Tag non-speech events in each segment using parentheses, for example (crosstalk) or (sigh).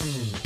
Mm-hmm.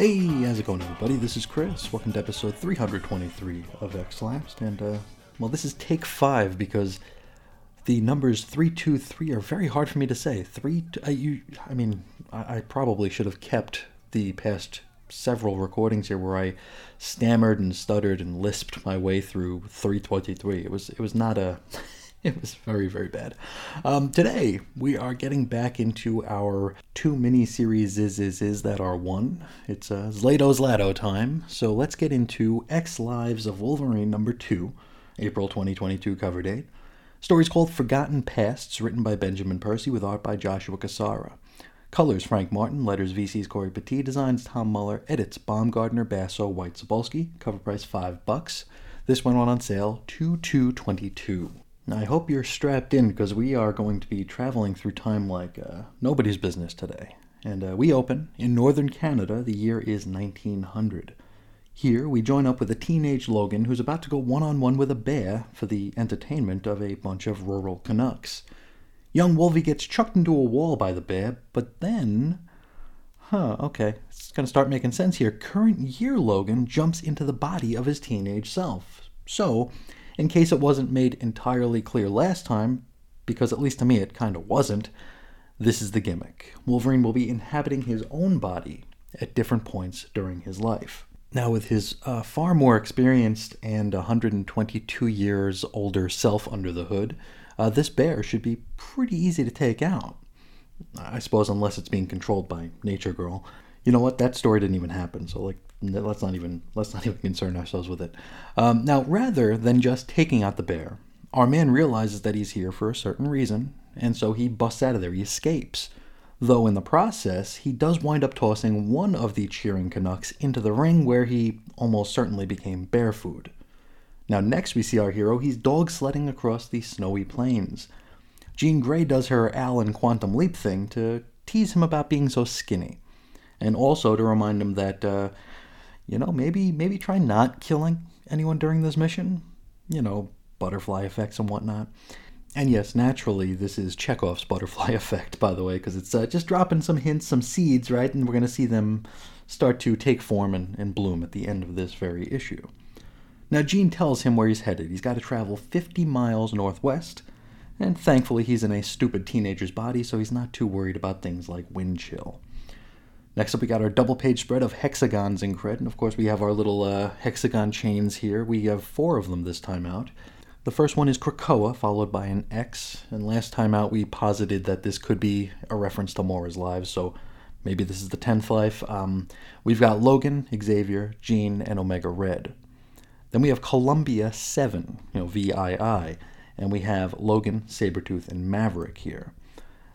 Hey, how's it going, everybody? This is Chris. Welcome to episode 323 of X Lapsed. And, uh, well, this is take five because the numbers 323 are very hard for me to say. Three, I, you, I mean, I, I probably should have kept the past several recordings here where I stammered and stuttered and lisped my way through 323. It was, it was not a. (laughs) It was very, very bad. Um, today, we are getting back into our two mini series is, is, is that are one. It's uh, Zlato's Lato time. So let's get into X Lives of Wolverine number two, April 2022 cover date. Story's called Forgotten Pasts, written by Benjamin Percy with art by Joshua Cassara. Colors Frank Martin, letters VC's Cory Petit, designs Tom Muller, edits Baumgardner, Basso, White Zabulski, cover price 5 bucks. This went on sale 2 2 22. Now, I hope you're strapped in because we are going to be traveling through time like uh, nobody's business today. And uh, we open in northern Canada. The year is 1900. Here, we join up with a teenage Logan who's about to go one on one with a bear for the entertainment of a bunch of rural Canucks. Young Wolvie gets chucked into a wall by the bear, but then. Huh, okay, it's gonna start making sense here. Current year Logan jumps into the body of his teenage self. So, in case it wasn't made entirely clear last time, because at least to me it kinda wasn't, this is the gimmick. Wolverine will be inhabiting his own body at different points during his life. Now, with his uh, far more experienced and 122 years older self under the hood, uh, this bear should be pretty easy to take out. I suppose, unless it's being controlled by Nature Girl. You know what? That story didn't even happen. So, like, let's not even let's not (laughs) even concern ourselves with it. Um, now, rather than just taking out the bear, our man realizes that he's here for a certain reason, and so he busts out of there. He escapes. Though in the process, he does wind up tossing one of the cheering Canucks into the ring where he almost certainly became bear food. Now, next we see our hero, he's dog sledding across the snowy plains. Jean Grey does her Alan Quantum Leap thing to tease him about being so skinny, and also to remind him that, uh, you know, maybe maybe try not killing anyone during this mission. You know, butterfly effects and whatnot. And yes, naturally, this is Chekhov's butterfly (laughs) effect, by the way, because it's uh, just dropping some hints, some seeds, right? And we're going to see them start to take form and, and bloom at the end of this very issue. Now, Jean tells him where he's headed. He's got to travel 50 miles northwest, and thankfully, he's in a stupid teenager's body, so he's not too worried about things like wind chill. Next up, we got our double page spread of hexagons in cred, and of course, we have our little uh, hexagon chains here. We have four of them this time out. The first one is Krakoa, followed by an X, and last time out, we posited that this could be a reference to Moira's lives, so maybe this is the 10th life. Um, we've got Logan, Xavier, Jean, and Omega Red. Then we have Colombia 7, you know, VII, and we have Logan, Sabretooth, and Maverick here.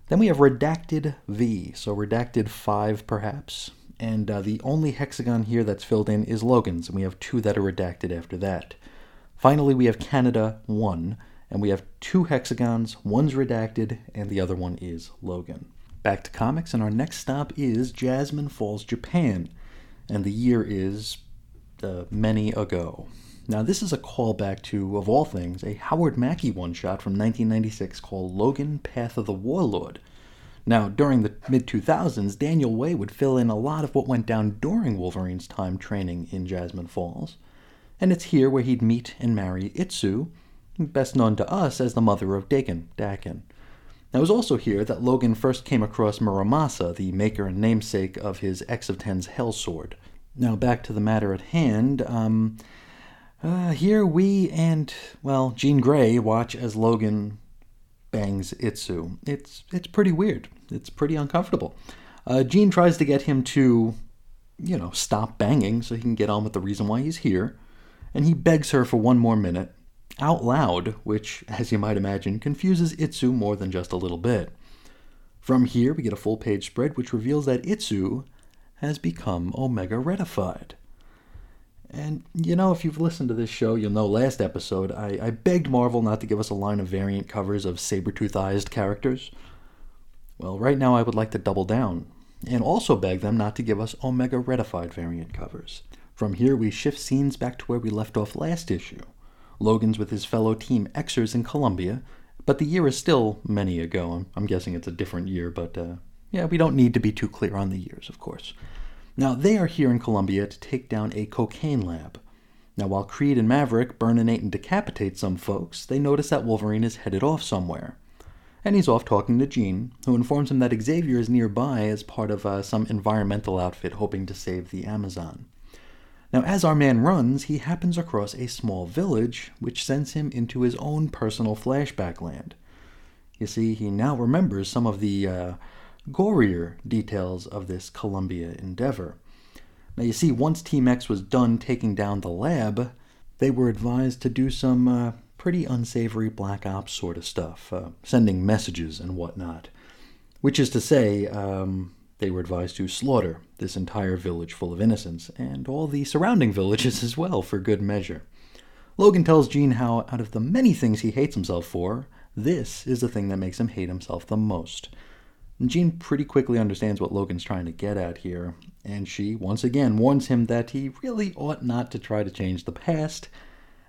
Then we have Redacted V, so Redacted 5 perhaps. And uh, the only hexagon here that's filled in is Logan's, and we have two that are redacted after that. Finally, we have Canada 1, and we have two hexagons, one's redacted, and the other one is Logan. Back to comics, and our next stop is Jasmine Falls, Japan, and the year is uh, many ago. Now, this is a callback to, of all things, a Howard Mackie one shot from 1996 called Logan Path of the Warlord. Now, during the mid 2000s, Daniel Way would fill in a lot of what went down during Wolverine's time training in Jasmine Falls. And it's here where he'd meet and marry Itsu, best known to us as the mother of Daken, Daken. Now, it was also here that Logan first came across Muramasa, the maker and namesake of his X of Ten's Hell Sword. Now, back to the matter at hand. Um, Uh, here we and, well, Jean Grey watch as Logan bangs Itsu. It's, it's pretty weird. It's pretty uncomfortable. Uh, Jean tries to get him to, you know, stop banging so he can get on with the reason why he's here, and he begs her for one more minute, out loud, which, as you might imagine, confuses Itsu more than just a little bit. From here, we get a full page spread which reveals that Itsu has become Omega Redified. And you know, if you've listened to this show, you'll know last episode I, I begged Marvel not to give us a line of variant covers of saber eyed characters. Well, right now I would like to double down, and also beg them not to give us Omega Redified variant covers. From here, we shift scenes back to where we left off last issue. Logan's with his fellow Team Xers in Colombia, but the year is still many ago. I'm, I'm guessing it's a different year, but uh, yeah, we don't need to be too clear on the years, of course. Now, they are here in Colombia to take down a cocaine lab. Now, while Creed and Maverick burninate and and decapitate some folks, they notice that Wolverine is headed off somewhere. And he's off talking to Jean, who informs him that Xavier is nearby as part of uh, some environmental outfit hoping to save the Amazon. Now, as our man runs, he happens across a small village, which sends him into his own personal flashback land. You see, he now remembers some of the uh, gorier details of this Colombia endeavor. Now, you see, once Team X was done taking down the lab, they were advised to do some uh, pretty unsavory Black Ops sort of stuff, uh, sending messages and whatnot. Which is to say, um, they were advised to slaughter this entire village full of innocents, and all the surrounding villages (laughs) as well, for good measure. Logan tells Jean how, out of the many things he hates himself for, this is the thing that makes him hate himself the most. Jean pretty quickly understands what Logan's trying to get at here, and she once again warns him that he really ought not to try to change the past,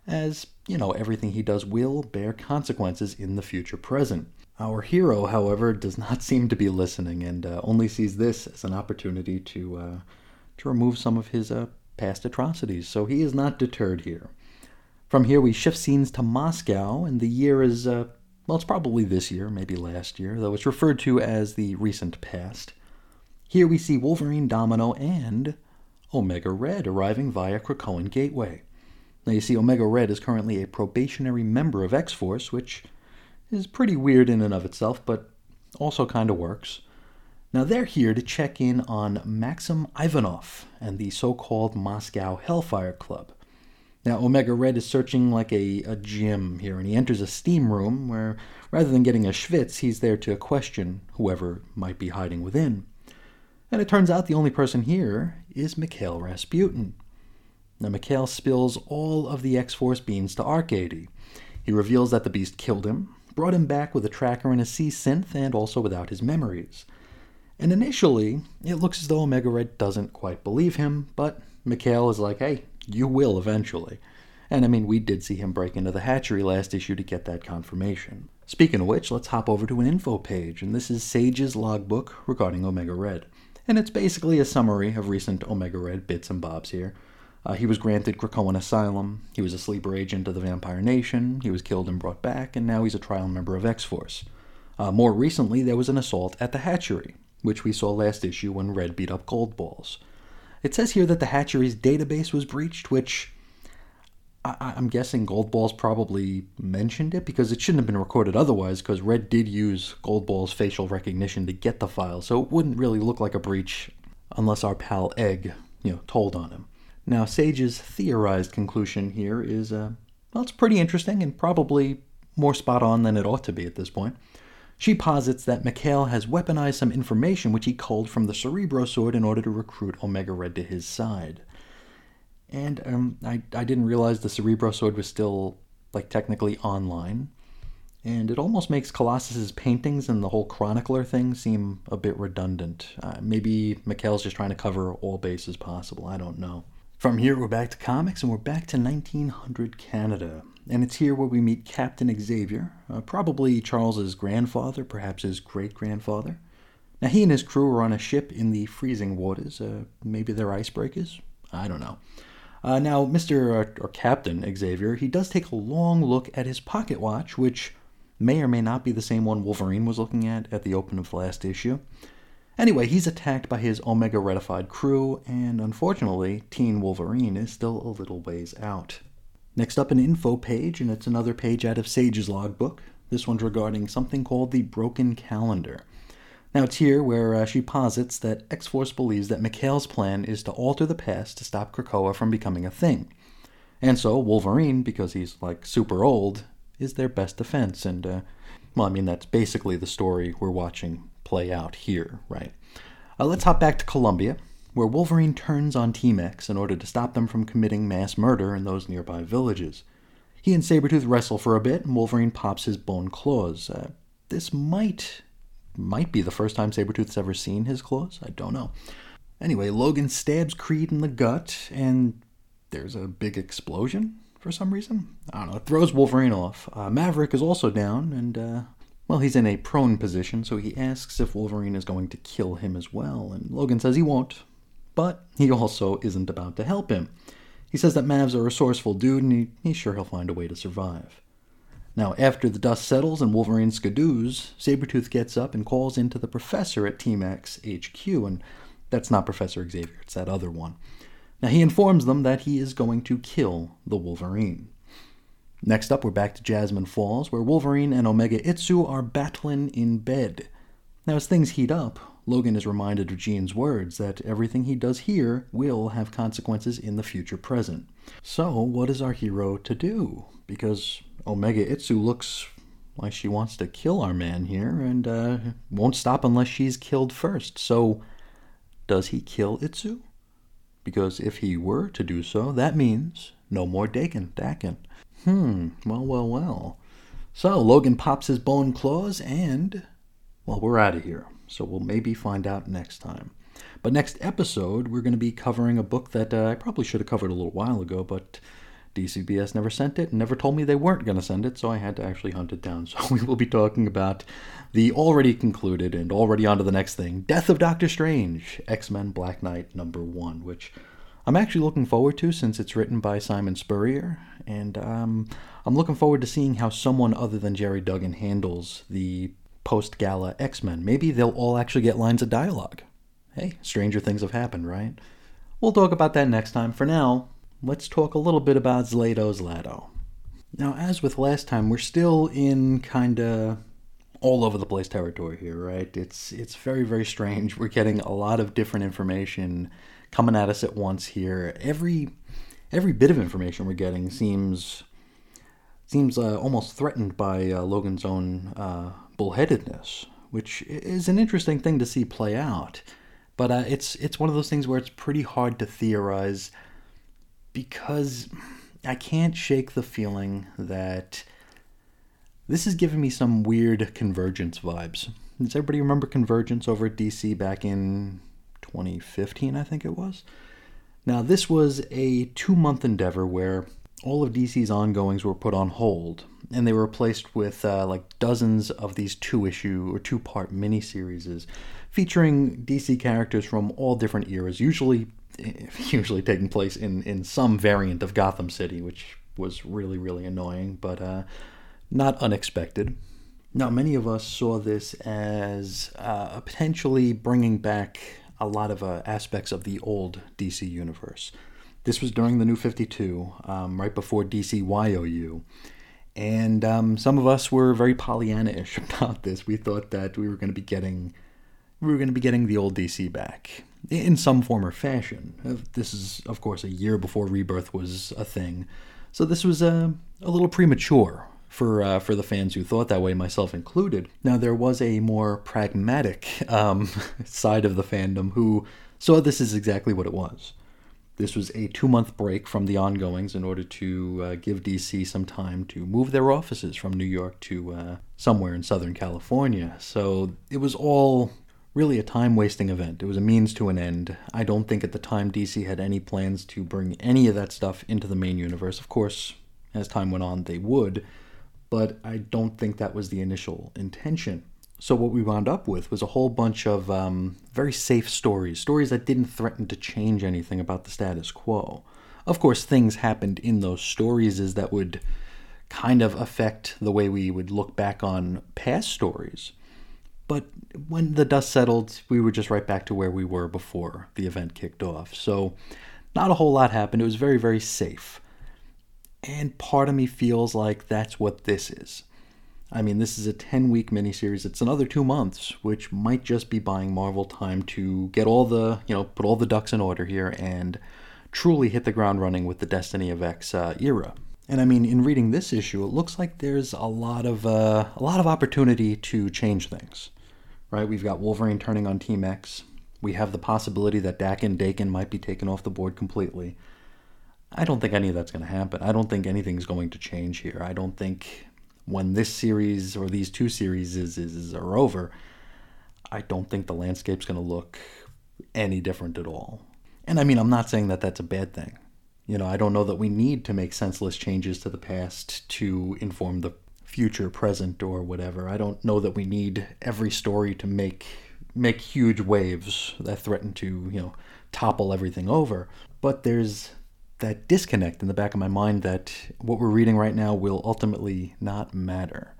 as, you know, everything he does will bear consequences in the future present. Our hero, however, does not (laughs) seem to be listening and uh, only sees this as an opportunity to, uh, to remove some of his uh, past atrocities, so he is not deterred here. From here, we shift scenes to Moscow, and the year is uh, well, it's probably this year, maybe last year, though it's referred to as the recent past. Here we see Wolverine, Domino, and Omega Red arriving via Krakoan Gateway. Now you see, Omega Red is currently a probationary member of X Force, which is pretty weird in and of itself, but also kind of works. Now they're here to check in on Maxim Ivanov and the so called Moscow Hellfire Club. Now, Omega Red is searching like a, a gym here, and he enters a steam room where, rather than getting a schwitz, he's there to question whoever might be hiding within. And it turns out the only person here is Mikhail Rasputin. Now, Mikhail spills all of the X Force beans to Arkady. He reveals that the beast killed him, brought him back with a tracker and a C synth, and also without his memories. And initially, it looks as though Omega Red doesn't quite believe him, but Mikhail is like, hey, you will eventually. And I mean, we did see him break into the hatchery last issue to get that confirmation. Speaking of which, let's hop over to an info page, and this is Sage's logbook regarding Omega Red. And it's basically a summary of recent Omega Red bits and bobs here. Uh, he was granted Krakoan Asylum, he was a sleeper agent of the Vampire Nation, he was killed and brought back, and now he's a trial member of X Force. Uh, more recently, there was an assault at the hatchery, which we saw last issue when Red beat up Goldballs. It says here that the hatchery's database was breached, which I, am guessing Goldballs probably mentioned it because it shouldn't have been recorded otherwise, because Red did use Goldball's facial recognition to get the file, so it wouldn't really look like a breach unless our pal Egg, you know, told on him. Now, Sage's theorized conclusion here is, uh, well, it's pretty interesting and probably more spot on than it ought to be at this point. She posits that Mikhail has weaponized some information which he culled from the Cerebro sword in order to recruit Omega Red to his side. And um, I, I didn't realize the Cerebro sword was still, like, technically online. And it almost makes Colossus's paintings and the whole chronicler thing seem a bit redundant. Uh, maybe Mikhail's just trying to cover all bases possible. I don't know. From here, we're back to comics, and we're back to 1900 Canada and it's here where we meet Captain Xavier, uh, probably Charles's grandfather, perhaps his great grandfather. Now, he and his crew are on a ship in the freezing waters. Uh, maybe they're icebreakers? I don't know. Uh, now, Mr. Or, or Captain Xavier, he does take a long look at his pocket watch, which may or may not be the same one Wolverine was looking at at the open of the last issue. Anyway, he's attacked by his Omega Redified crew, and unfortunately, Teen Wolverine is still a little ways out. Next up, an info page, and it's another page out of Sage's logbook. This one's regarding something called the Broken Calendar. Now, it's here where uh, she posits that X Force believes that Mikhail's plan is to alter the past to stop Krakoa from becoming a thing. And so, Wolverine, because he's like super old, is their best defense. And, uh, well, I mean, that's basically the story we're watching play out here, right? Uh, let's hop back to Colombia, where Wolverine turns on Team X in order to stop them from committing mass murder in those nearby villages. He and Sabretooth wrestle for a bit, and Wolverine pops his bone claws. Uh, this might might be the first time Sabretooth's ever seen his claws. I don't know. Anyway, Logan stabs Creed in the gut, and there's a big explosion for some reason. I don't know. It throws Wolverine off. Uh, Maverick is also down, and, uh, well, he's in a prone position, so he asks if Wolverine is going to kill him as well, and Logan says he won't, but he also isn't about to help him. He says that Mav's a resourceful dude, and he, he's sure he'll find a way to survive. Now, after the dust settles and Wolverine skidoos, Sabretooth gets up and calls into the professor at Team X HQ, and that's not Professor Xavier, it's that other one. Now, he informs them that he is going to kill the Wolverine. Next up, we're back to Jasmine Falls, where Wolverine and Omega Itsu are battling in bed. Now, as things heat up, Logan is reminded of Jean's words that everything he does here will have consequences in the future present. So, what is our hero to do? Because Omega Itsu looks like she wants to kill our man here and uh, won't stop unless she's killed first. So, does he kill Itsu? Because if he were to do so, that means no more Daken. Daken. Hmm, well, well, well. So, Logan pops his bone claws and, well, we're out of here. So, we'll maybe find out next time. But next episode, we're going to be covering a book that uh, I probably should have covered a little while ago, but DCBS never sent it and never told me they weren't going to send it, so I had to actually hunt it down. (laughs) So we will be talking about the already concluded and already on to the next thing Death of Doctor Strange, X Men Black Knight number one, which I'm actually looking forward to since it's written by Simon Spurrier. And um, I'm looking forward to seeing how someone other than Gerry Duggan handles the post gala X Men. Maybe they'll all actually get lines of dialogue. Hey, stranger things have happened, right? We'll talk about that next time. For now, let's talk a little bit about Zlato's Zlato. Now, as with last time, we're still in kind of all over the place territory here, right? It's it's very very strange. We're getting a lot of different information coming at us at once here. Every every bit of information we're getting seems seems uh, almost threatened by uh, Logan's own uh, bullheadedness, which is an interesting thing to see play out. But uh, it's it's one of those things where it's pretty hard to theorize because I can't shake the feeling that this is giving me some weird convergence vibes. Does everybody remember convergence over at DC back in 2015, I think it was? Now, this was a two month endeavor where all of DC's ongoings were put on hold, and they were replaced with uh, like dozens of these two issue or two part miniseries featuring DC characters from all different eras, usually (laughs) usually taking place in, in some variant of Gotham City, which was really, really annoying, but uh, not unexpected. Now, many of us saw this as uh, potentially bringing back a lot of uh, aspects of the old DC universe. This was during the New 52, um, right before DC YOU. And um, some of us were very Pollyanna-ish (laughs) about this. We thought that we were going to be getting we were going to be getting the old DC back in some form or fashion. Uh, this is, of course, a year before Rebirth was a thing, so this was a, uh, a little premature for uh, for the fans who thought that way, myself included. Now there was a more pragmatic um, (laughs) side of the fandom who saw this as exactly what it was. This was a two month break from the ongoings in order to uh, give DC some time to move their offices from New York to uh, somewhere in Southern California. So it was all really a time wasting event. It was a means to an end. I don't think at the time DC had any plans to bring any of that stuff into the main universe. Of course, as time went on, they would, but I don't think that was the initial intention. So, what we wound up with was a whole bunch of um, very safe stories, stories that didn't threaten to change anything about the status quo. Of course, things happened in those stories is that would kind of affect the way we would look back on past stories. But when the dust settled, we were just right back to where we were before the event kicked off. So, not a whole lot happened. It was very, very safe. And part of me feels like that's what this is. I mean, this is a 10 week miniseries. It's another two months, which might just be buying Marvel time to get all the, you know, put all the ducks in order here and truly hit the ground running with the Destiny of X uh, era. And I mean, in reading this issue, it looks like there's a lot of uh, a lot of opportunity to change things. Right? We've got Wolverine turning on Team X. We have the possibility that Dak and Daken might be taken off the board completely. I don't think any of that's going to happen. I don't think anything's going to change here. I don't think when this series or these two series is, is are over, I don't think the landscape's going to look any different at all. And I mean, I'm not saying that that's a bad thing. You know, I don't know that we need to make senseless changes to the past to inform the future, present, or whatever. I don't know that we need every story to make make huge waves that threaten to, you know, topple everything over. But there's that disconnect in the back of my mind that what we're reading right now will ultimately not matter.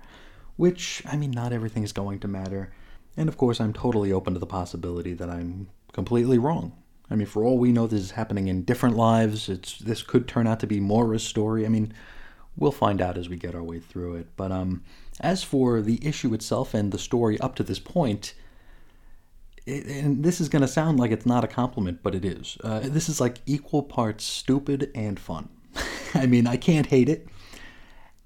Which, I mean, not everything is going to matter. And of course, I'm totally open to the possibility that I'm completely wrong. I mean, for all we know, this is happening in different lives. It's this could turn out to be Moira's story. I mean, we'll find out as we get our way through it. But um, as for the issue itself and the story up to this point, and this is going to sound like it's not a compliment, but it is. Uh, this is like equal parts stupid and fun. (laughs) I mean, I can't hate it.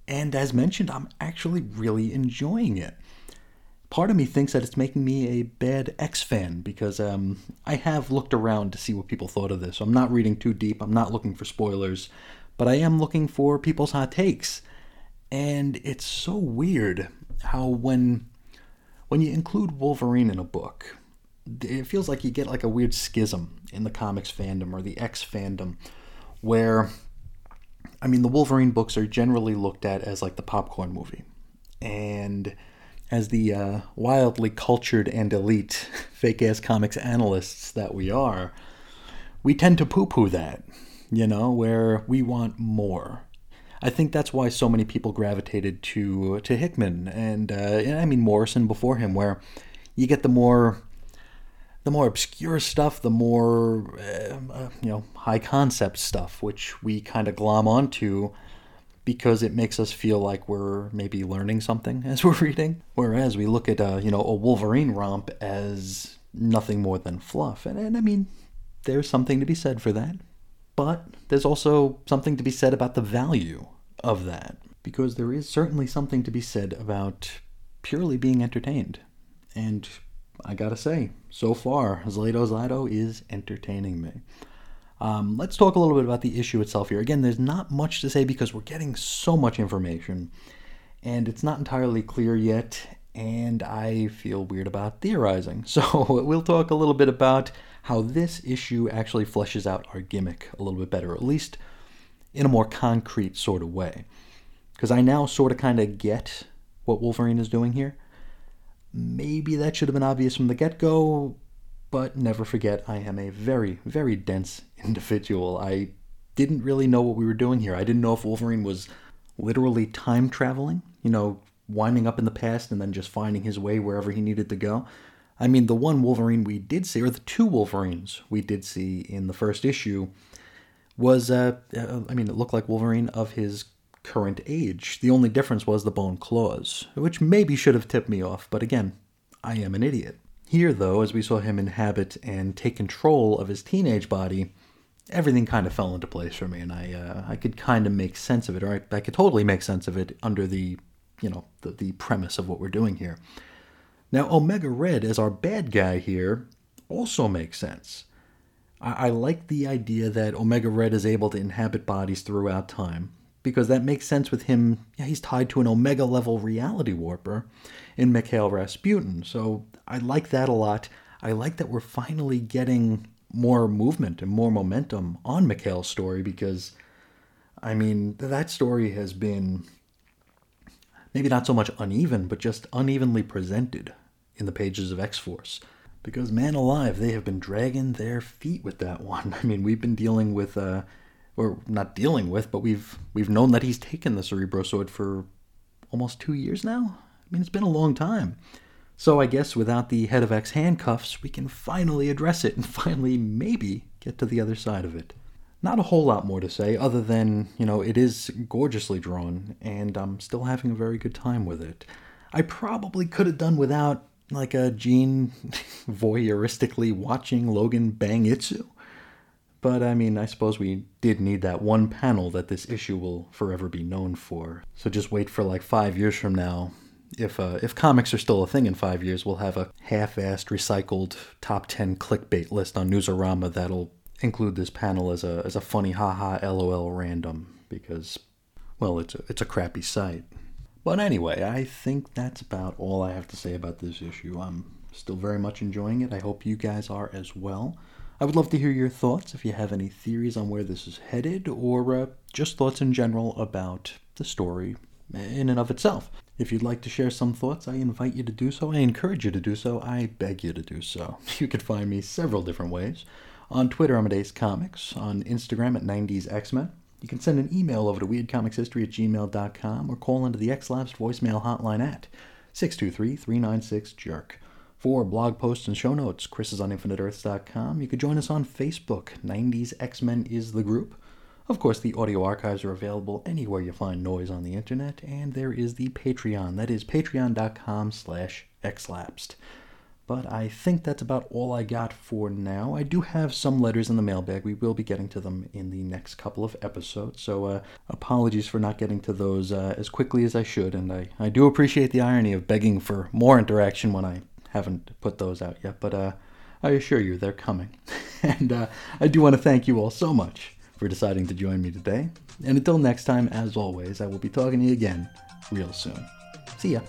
And as mentioned, I'm actually really enjoying it part of me thinks that it's making me a bad X fan because um, I have looked around to see what people thought of this. I'm not reading too deep. I'm not looking for spoilers, but I am looking for people's hot takes. And it's so weird how when when you include Wolverine in a book, it feels like you get like a weird schism in the comics fandom or the X fandom where I mean the Wolverine books are generally looked at as like the popcorn movie. And as the uh, wildly cultured and elite (laughs) fake ass comics analysts that we are, we tend to poo poo that, you know, where we want more. I think that's why so many people gravitated to to Hickman and, uh, I mean Morrison before him, where you get the more the more obscure stuff, the more uh, uh you know high concept stuff, which we kind of glom onto because it makes us feel like we're maybe learning something (laughs) as we're reading. Whereas we look at a, you know, a Wolverine romp as nothing more than fluff. And, and I mean, there's something to be said for that. But there's also something to be said about the value of that. Because there is certainly something to be said about purely being entertained. And I gotta say, so far, Xlado Xlado is entertaining me. Um, let's talk a little bit about the issue itself here. Again, there's not much to say because we're getting so much information and it's not entirely clear yet, and I feel weird about theorizing. (laughs) So we'll talk a little bit about how this issue actually fleshes out our gimmick a little bit better, at least in a more concrete sort of way. Because I now sort of kind of get what Wolverine is doing here. Maybe that should have been obvious from the get go, but never forget, I am a very, very dense (laughs) individual. I didn't really know what we were doing here. I didn't know if Wolverine was literally time traveling, you know, winding up in the past and then just finding his way wherever he needed to go. I mean, the one Wolverine we did see, or the two Wolverines we did see in the first issue, was, uh, uh, I mean, it looked like Wolverine of his current age. The only difference was the bone claws, which maybe should have tipped me off, but again, I am an idiot. Here, though, as we saw him inhabit and take control of his teenage body, everything kind of fell into place for me, and I uh, I could kind of make sense of it, or I, I, could totally make sense of it under the you know the, the premise of what we're doing here. Now, Omega Red as our bad guy here also makes sense. I, I like the idea that Omega Red is able to inhabit bodies throughout time because that makes sense with him. Yeah, he's tied to an Omega level reality warper in Mikhail Rasputin, so I like that a lot. I like that we're finally getting more movement and more momentum on Mikhail's story because, I mean, that story has been maybe not so much uneven, but just unevenly presented in the pages of X Force. Because, man alive, they have been dragging their feet with that one. (laughs) I mean, we've been dealing with, uh, or not dealing with, but we've we've known that he's taken the Cerebro sword for almost two years now. I mean, it's been a long time. So I guess without the head of X handcuffs, we can finally address it and (laughs) finally maybe get to the other side of it. not a whole lot more to say other than, you know, it is gorgeously drawn and I'm still having a very good time with it. I probably could have done without like a Jean (laughs) voyeuristically watching Logan bang Itsu. But I mean, I suppose we did need that one panel that this issue will forever be known for. So just wait for like five years from now. If uh, if comics are still a thing in five years, we'll have a half-assed, recycled top ten clickbait list on Newsarama that'll include this panel as a as a funny haha lol random because well it's a, it's a crappy site. But anyway, I think that's about all I have to say about this issue. I'm still very much enjoying it. I hope you guys are as well. I would love to hear your thoughts if you have any theories on where this is headed or uh, just thoughts in general about the story in and of itself. If you'd like to share some thoughts, I invite you to do so. I encourage you to do so. I beg you to do so. (laughs) You can find me several different ways. On Twitter, I'm at Ace Comics. On Instagram at 90s X-Men. You can send an email over to weirdcomicshistory at gmail.com or call into the X-Labs voicemail hotline at 623-396-JERK. For blog posts and show notes, Chris is on InfiniteEarths.com. You can join us on Facebook. 90s X-Men is the group. Of course, the audio archives are available anywhere you find noise on the internet, and there is the Patreon. That is patreon.com slash xlapsed. But I think that's about all I got for now. I do have some letters in the mailbag. We will be getting to them in the next couple of episodes. So uh, apologies for not getting to those uh, as quickly as I should. And I, I do appreciate the irony of begging for more interaction when I haven't put those out yet. But uh, I assure you, they're coming. (laughs) and uh, I do want to thank you all so much for deciding to join me today. And until next time, as always, I will be talking to you again real soon. See ya.